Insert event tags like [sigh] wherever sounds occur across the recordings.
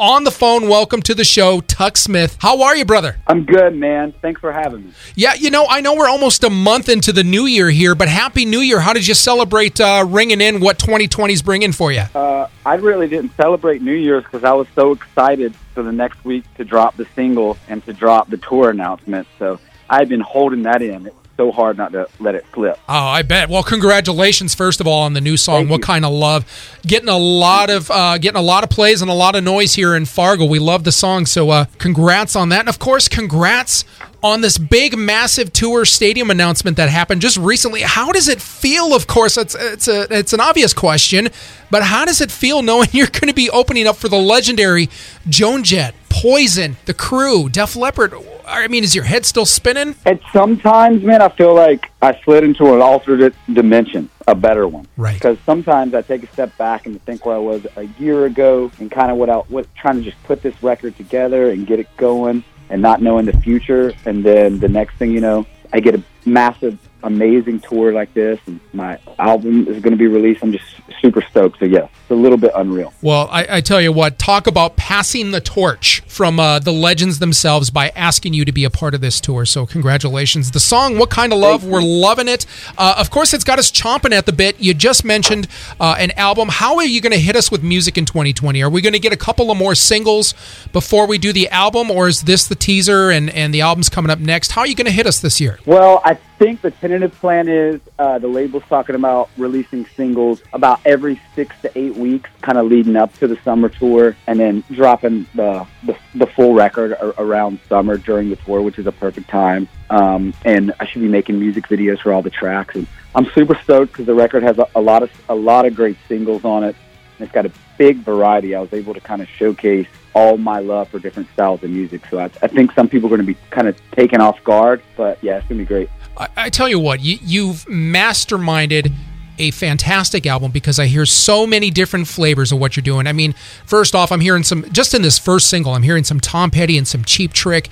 on the phone. Welcome to the show, Tuck Smith. How are you, brother? I'm good, man. Thanks for having me. Yeah, you know, I know we're almost a month into the new year here, but Happy New Year. How did you celebrate uh, ringing in what 2020 is bringing for you? Uh, I really didn't celebrate New Year's because I was so excited for the next week to drop the single and to drop the tour announcement. So I had been holding that in. It's so hard not to let it slip. Oh, I bet. Well, congratulations first of all on the new song. Thank what you. kind of love? Getting a lot of uh, getting a lot of plays and a lot of noise here in Fargo. We love the song, so uh, congrats on that. And of course, congrats on this big, massive tour stadium announcement that happened just recently. How does it feel? Of course, it's it's a it's an obvious question, but how does it feel knowing [laughs] you're going to be opening up for the legendary Joan Jett, Poison, The Crüe, Def Leppard? I mean, is your head still spinning? And sometimes, man, I feel like I slid into an alternate dimension, a better one. Right. Because sometimes I take a step back and think where I was a year ago and kind of what I was trying to just put this record together and get it going and not knowing the future. And then the next thing you know, I get a massive, amazing tour like this, and my album is going to be released. I'm just super stoked. So, yes, it's a little bit unreal. Well, I, I tell you what, talk about passing the torch from uh, the legends themselves by asking you to be a part of this tour. So, congratulations. The song, What Kind of Love, we're loving it. Uh, of course, it's got us chomping at the bit. You just mentioned uh, an album. How are you going to hit us with music in 2020? Are we going to get a couple of more singles before we do the album, or is this the teaser and, and the album's coming up next? How are you going to hit us this year? Well, I think the tentative plan is uh, the label's talking about releasing singles about every six to eight weeks, kind of leading up to the summer tour, and then dropping the the, the full record ar- around summer during the tour, which is a perfect time. Um, and I should be making music videos for all the tracks, and I'm super stoked because the record has a, a lot of a lot of great singles on it. And it's got a big variety. I was able to kind of showcase all my love for different styles of music. So I, I think some people are going to be kind of taken off guard, but yeah, it's going to be great. I, I tell you what, you, you've masterminded a fantastic album because I hear so many different flavors of what you're doing. I mean, first off, I'm hearing some just in this first single, I'm hearing some Tom Petty and some Cheap Trick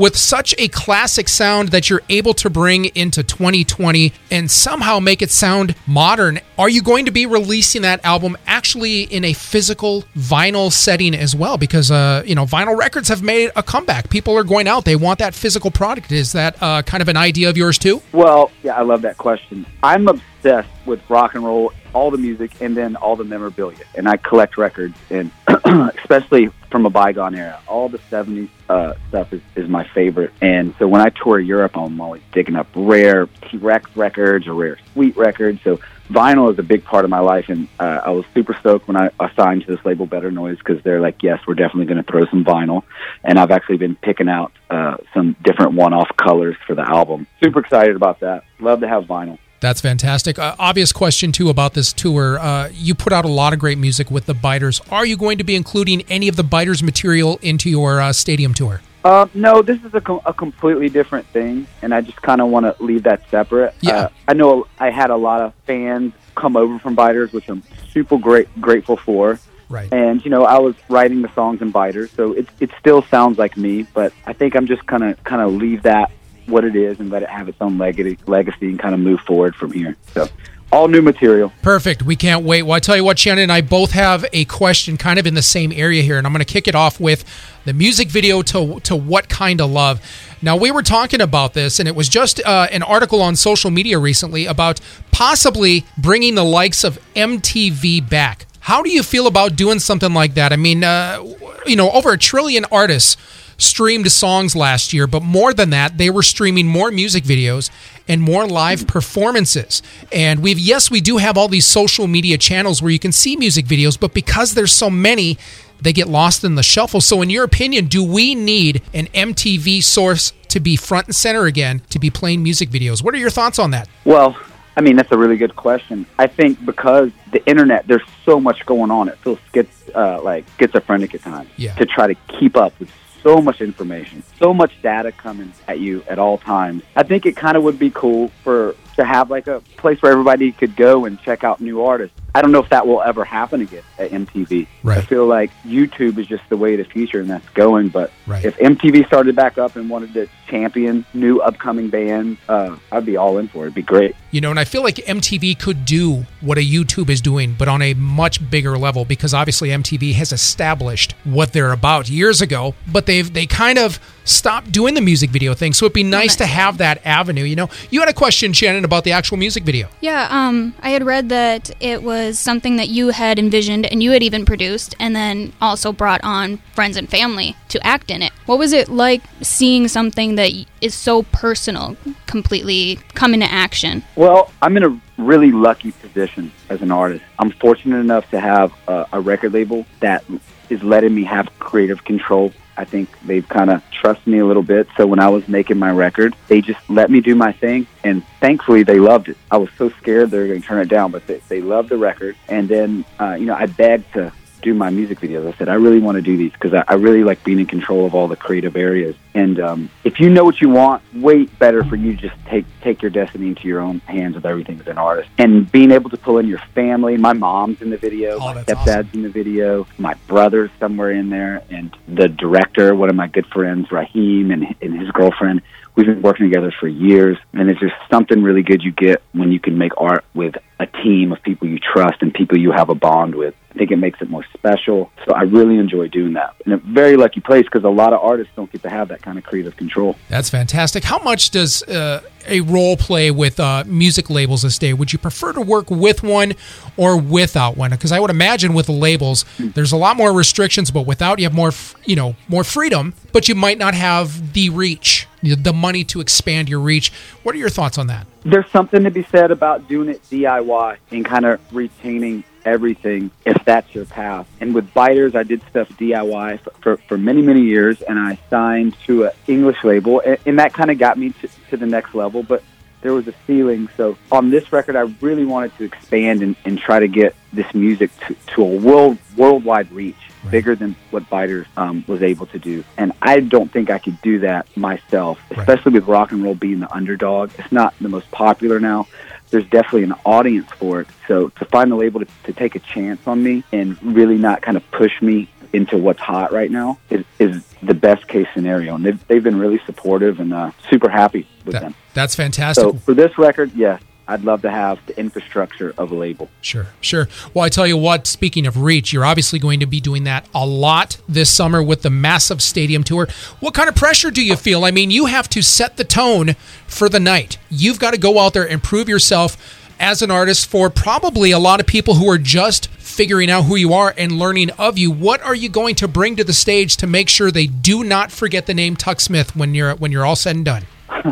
with such a classic sound that you're able to bring into 2020 and somehow make it sound modern. Are you going to be releasing that album actually in a physical vinyl setting as well? Because uh, you know, vinyl records have made a comeback. People are going out; they want that physical product. Is that uh, kind of an idea of yours too? Well, yeah, I love that question. I'm obsessed with rock and roll, all the music, and then all the memorabilia. And I collect records, and [clears throat] especially from a bygone era. All the 70s uh, stuff is, is my favorite. And so when I tour Europe, I'm always digging up rare T-Rex records or rare Sweet records. So vinyl is a big part of my life, and uh, I was super stoked when I assigned to this label Better Noise because they're like, yes, we're definitely going to throw some vinyl. And I've actually been picking out uh, some different one-off colors for the album. Super excited about that. Love to have vinyl. That's fantastic. Uh, obvious question too about this tour. Uh, you put out a lot of great music with the Biters. Are you going to be including any of the Biters material into your uh, stadium tour? Uh, no, this is a, com- a completely different thing, and I just kind of want to leave that separate. Yeah. Uh, I know I had a lot of fans come over from Biters, which I'm super great grateful for. Right. And you know, I was writing the songs in Biters, so it it still sounds like me, but I think I'm just kind of kind of leave that what it is and let it have its own legacy legacy and kind of move forward from here. So, all new material. Perfect. We can't wait. Well, I tell you what, Shannon and I both have a question kind of in the same area here, and I'm going to kick it off with the music video to to what kind of love. Now we were talking about this, and it was just uh, an article on social media recently about possibly bringing the likes of MTV back. How do you feel about doing something like that? I mean, uh, you know, over a trillion artists streamed songs last year, but more than that, they were streaming more music videos and more live performances. And we've, yes, we do have all these social media channels where you can see music videos, but because there's so many, they get lost in the shuffle. So, in your opinion, do we need an MTV source to be front and center again to be playing music videos? What are your thoughts on that? Well, I mean, that's a really good question. I think because the internet, there's so much going on. It feels schiz, uh, like schizophrenic at times Yeah. to try to keep up with so much information, so much data coming at you at all times. I think it kind of would be cool for to have like a place where everybody could go and check out new artists I don't know if that will ever happen again at MTV. Right. I feel like YouTube is just the way of the future, and that's going. But Right. if MTV started back up and wanted to champion new upcoming bands, uh, I'd be all in for it. It'd be great. You know, and I feel like MTV could do what a YouTube is doing, but on a much bigger level because obviously MTV has established what they're about years ago, but they've they kind of stopped doing the music video thing. So it'd be nice to have that avenue. You know, you had a question, Shannon, about the actual music video. Yeah, um, I had read that it was something that you had envisioned and you had even produced, and then also brought on friends and family to act in it. What was it like seeing something that is so personal completely come into action? Well, I'm in a really lucky position as an artist. I'm fortunate enough to have a, a record label that is letting me have creative control. I think they've kind of trusted me a little bit. So when I was making my record, they just let me do my thing, and thankfully they loved it. I was so scared they were going to turn it down, but they, they loved the record. And then, uh, you know, I begged to do my music videos. I said, I really want to do these because I, I really like being in control of all the creative areas. And um, if you know what you want, way better for you to just take take your destiny into your own hands with everything as an artist. And being able to pull in your family. My mom's in the video. Oh, my stepdad's in the video. My brother's somewhere in there, and the director, one of my good friends, Raheem, and, and his girlfriend. We've been working together for years, and it's just something really good you get when you can make art with a team of people you trust and people you have a bond with. I think it makes it more special. So I really enjoy doing that. In a very lucky place because a lot of artists don't get to have that kind of creative control. That's fantastic. How much does uh, a role play with uh, music labels this day? Would you prefer to work with one or without one? Because I would imagine with the labels, there's a lot more restrictions, but without you have more, you know, more freedom. But you might not have the reach, the money to expand your reach. What are your thoughts on that? There's something to be said about doing it DIY and kind of retaining everything if that's your path. And with Biters, I did stuff DIY for, for, for many, many years, and I signed to an English label, and, and that kind of got me to, to the next level. But there was a ceiling. So on this record, I really wanted to expand and, and try to get this music to, to a world worldwide reach, Right. bigger than what Biters um, was able to do. And I don't think I could do that myself, Right. especially with rock and roll being the underdog. It's not the most popular now. There's definitely an audience for it. So to find a label to, to take a chance on me and really not kind of push me into what's hot right now is, is the best case scenario. And they've, they've been really supportive and uh, super happy with That, them. that's fantastic. So for this record, yes, I'd love to have the infrastructure of a label. Sure, sure. Well, I tell you what, speaking of reach, you're obviously going to be doing that a lot this summer with the massive stadium tour. What kind of pressure do you feel? I mean, you have to set the tone for the night. You've got to go out there and prove yourself as an artist for probably a lot of people who are just figuring out who you are and learning of you. What are you going to bring to the stage to make sure they do not forget the name Tuck Smith when you're when you're all said and done? [laughs]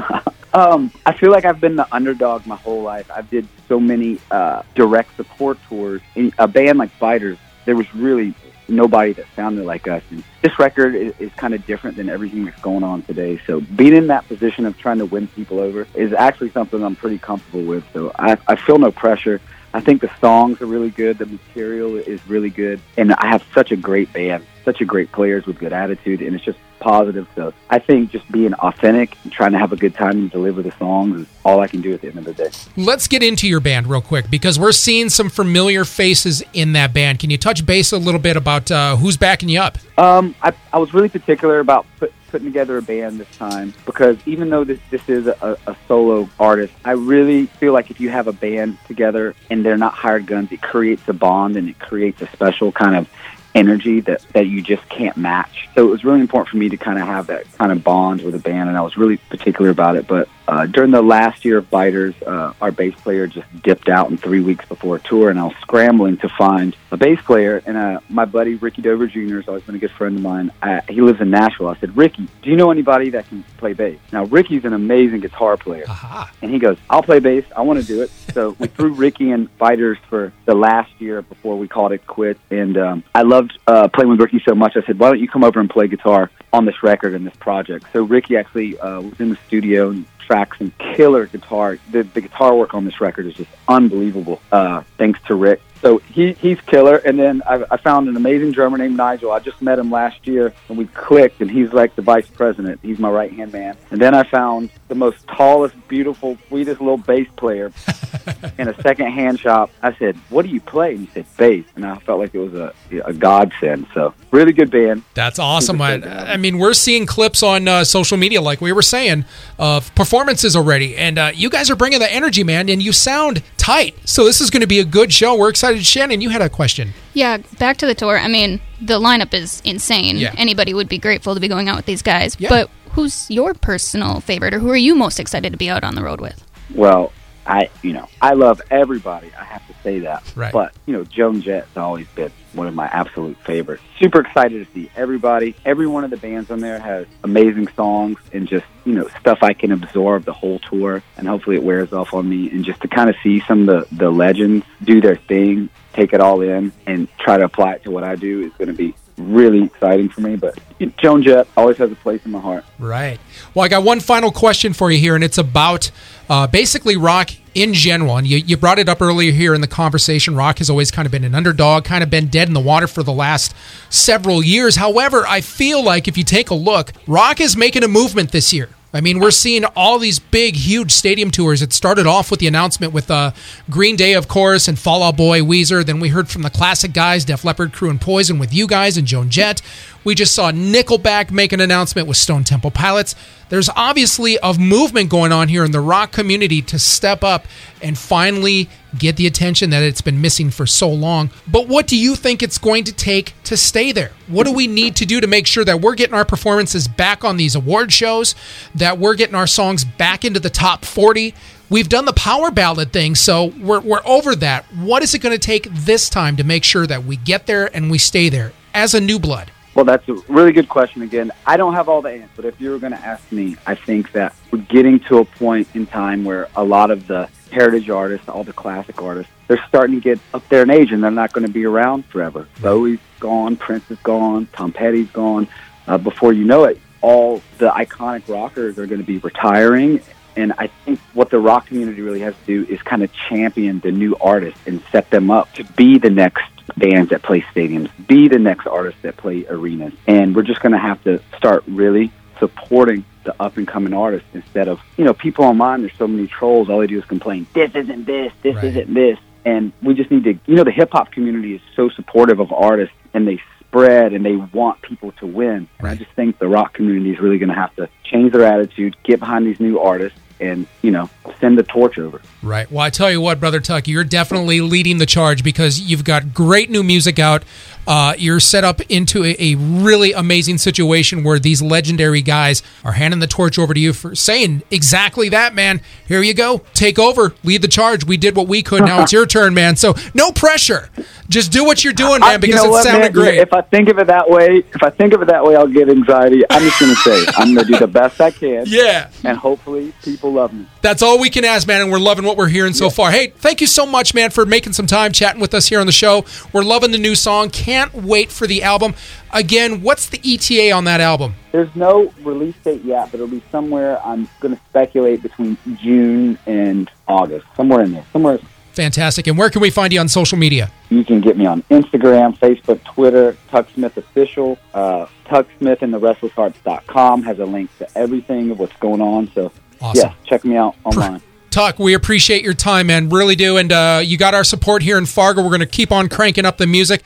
Um, I feel like I've been the underdog my whole life. I've did so many uh, direct support tours. In a band like Biters, there was really nobody that sounded like us. And this record is, is kind of different than everything that's going on today. So being in that position of trying to win people over is actually something I'm pretty comfortable with. So I, I feel no pressure. I think the songs are really good. The material is really good. And I have such a great band, such a great players with good attitude. And it's just positive. So I think just being authentic and trying to have a good time and deliver the songs is all I can do at the end of the day. Let's get into your band real quick because we're seeing some familiar faces in that band. Can you touch base a little bit about uh, who's backing you up? Um, I, I was really particular about put, putting together a band this time because even though this, this is a, a solo artist, I really feel like if you have a band together and they're not hired guns, it creates a bond and it creates a special kind of energy that, that you just can't match. So it was really important for me to kind of have that kind of bond with a band, and I was really particular about it. But uh, during the last year of Biters, uh, our bass player just dipped out in three weeks before a tour, and I was scrambling to find a bass player. And uh, my buddy Ricky Dover Jr. has always been a good friend of mine. I, he lives in Nashville. I said, Ricky, do you know anybody that can play bass? Now Ricky's an amazing guitar player. Aha. And he goes, I'll play bass. I want to do it. So we [laughs] threw Ricky in Biters for the last year before we called it quits. And um, I loved uh, playing with Ricky so much. I said, why don't you come over and play guitar on this record and this project? So Ricky actually uh, was in the studio and tracked some killer guitar. The, the guitar work on this record is just unbelievable. Uh, thanks to Rick. So he he's killer. And then I, I found an amazing drummer named Nigel. I just met him last year, and we clicked. And he's like the vice president. He's my right hand man. And then I found the most tallest, beautiful, sweetest little bass player [laughs] in a second hand shop. I said, "What do you play?" And he said, "Bass." And I felt like it was a a godsend. So really good band. That's awesome. I, stoked to have I mean, we're seeing clips on uh, social media, like we were saying, of performances already, and uh, you guys are bringing the energy, man, and you sound tight. So this is going to be a good show. We're excited. Shannon, you had a question. Yeah, back to the tour. I mean, the lineup is insane. Yeah. Anybody would be grateful to be going out with these guys. Yeah. But who's your personal favorite, or who are you most excited to be out on the road with? Well, I you know I love everybody. I have to say that. Right. But you know, Joan Jett's always been one of my absolute favorites. Super excited to see everybody. Every one of the bands on there has amazing songs and just you know stuff I can absorb the whole tour, and hopefully it wears off on me. And just to kind of see some of the the legends do their thing, take it all in, and try to apply it to what I do is going to be really exciting for me. But Joan Jett always has a place in my heart. Right. Well, I got one final question for you here, and it's about uh, basically rock in general. And you, you brought it up earlier here in the conversation. Rock has always kind of been an underdog, kind of been dead in the water for the last several years. However, I feel like if you take a look, rock is making a movement this year. I mean, we're seeing all these big, huge stadium tours. It started off with the announcement with uh, Green Day, of course, and Fall Out Boy, Weezer. Then we heard from the classic guys, Def Leppard, Crüe, and Poison with you guys and Joan Jett. We just saw Nickelback make an announcement with Stone Temple Pilots. There's obviously a movement going on here in the rock community to step up and finally get the attention that it's been missing for so long. But what do you think it's going to take to stay there? What do we need to do to make sure that we're getting our performances back on these award shows, that we're getting our songs back into the top 40? We've done the power ballad thing, so we're, we're over that. What is it going to take this time to make sure that we get there and we stay there as a new blood? Well, that's a really good question again. I don't have all the answers, but if you were going to ask me, I think that we're getting to a point in time where a lot of the heritage artists, all the classic artists, they're starting to get up there in age and they're not going to be around forever. Bowie's gone, Prince is gone, Tom Petty's gone. Uh, before you know it, all the iconic rockers are going to be retiring. And I think what the rock community really has to do is kind of champion the new artists and set them up to be the next bands that play stadiums, be the next artists that play arenas. And we're just going to have to start really supporting the up and coming artists instead of, you know, people online, there's so many trolls, all they do is complain, this isn't this, this Right. isn't this. And we just need to, you know, the hip hop community is so supportive of artists and they spread and they want people to win. And I just think the rock community is really going to have to change their attitude, get behind these new artists, and, you know, send the torch over. Right. Well, I tell you what, brother Tuck, you're definitely leading the charge because you've got great new music out. Uh, you're set up into a, a really amazing situation where these legendary guys are handing the torch over to you for saying exactly that, man. Here you go. Take over. Lead the charge. We did what we could. Now it's your [laughs] turn, man. So no pressure. Just do what you're doing, man, because you know it what, sounded man? great. If I think of it that way, if I think of it that way, I'll get anxiety. I'm just going to say I'm going to do the best I can, [laughs] yeah. and hopefully people love me. That's all we can ask, man, and we're loving what we're hearing so far. Hey, thank you so much, man, for making some time chatting with us here on the show. We're loving the new song. Can't wait for the album. Again, what's the ETA on that album? There's no release date yet, but it'll be somewhere. I'm going to speculate between June and August, somewhere in there. Somewhere Fantastic. And where can we find you on social media? you can get me on Instagram, Facebook, Twitter, Tuck Smith Official. Uh, Tuck Smith and the RestlessHearts.com has a link to everything of what's going on. So, Awesome. yeah, check me out online. Tuck, we appreciate your time, man. Really do. And uh, you got our support here in Fargo. We're going to keep on cranking up the music.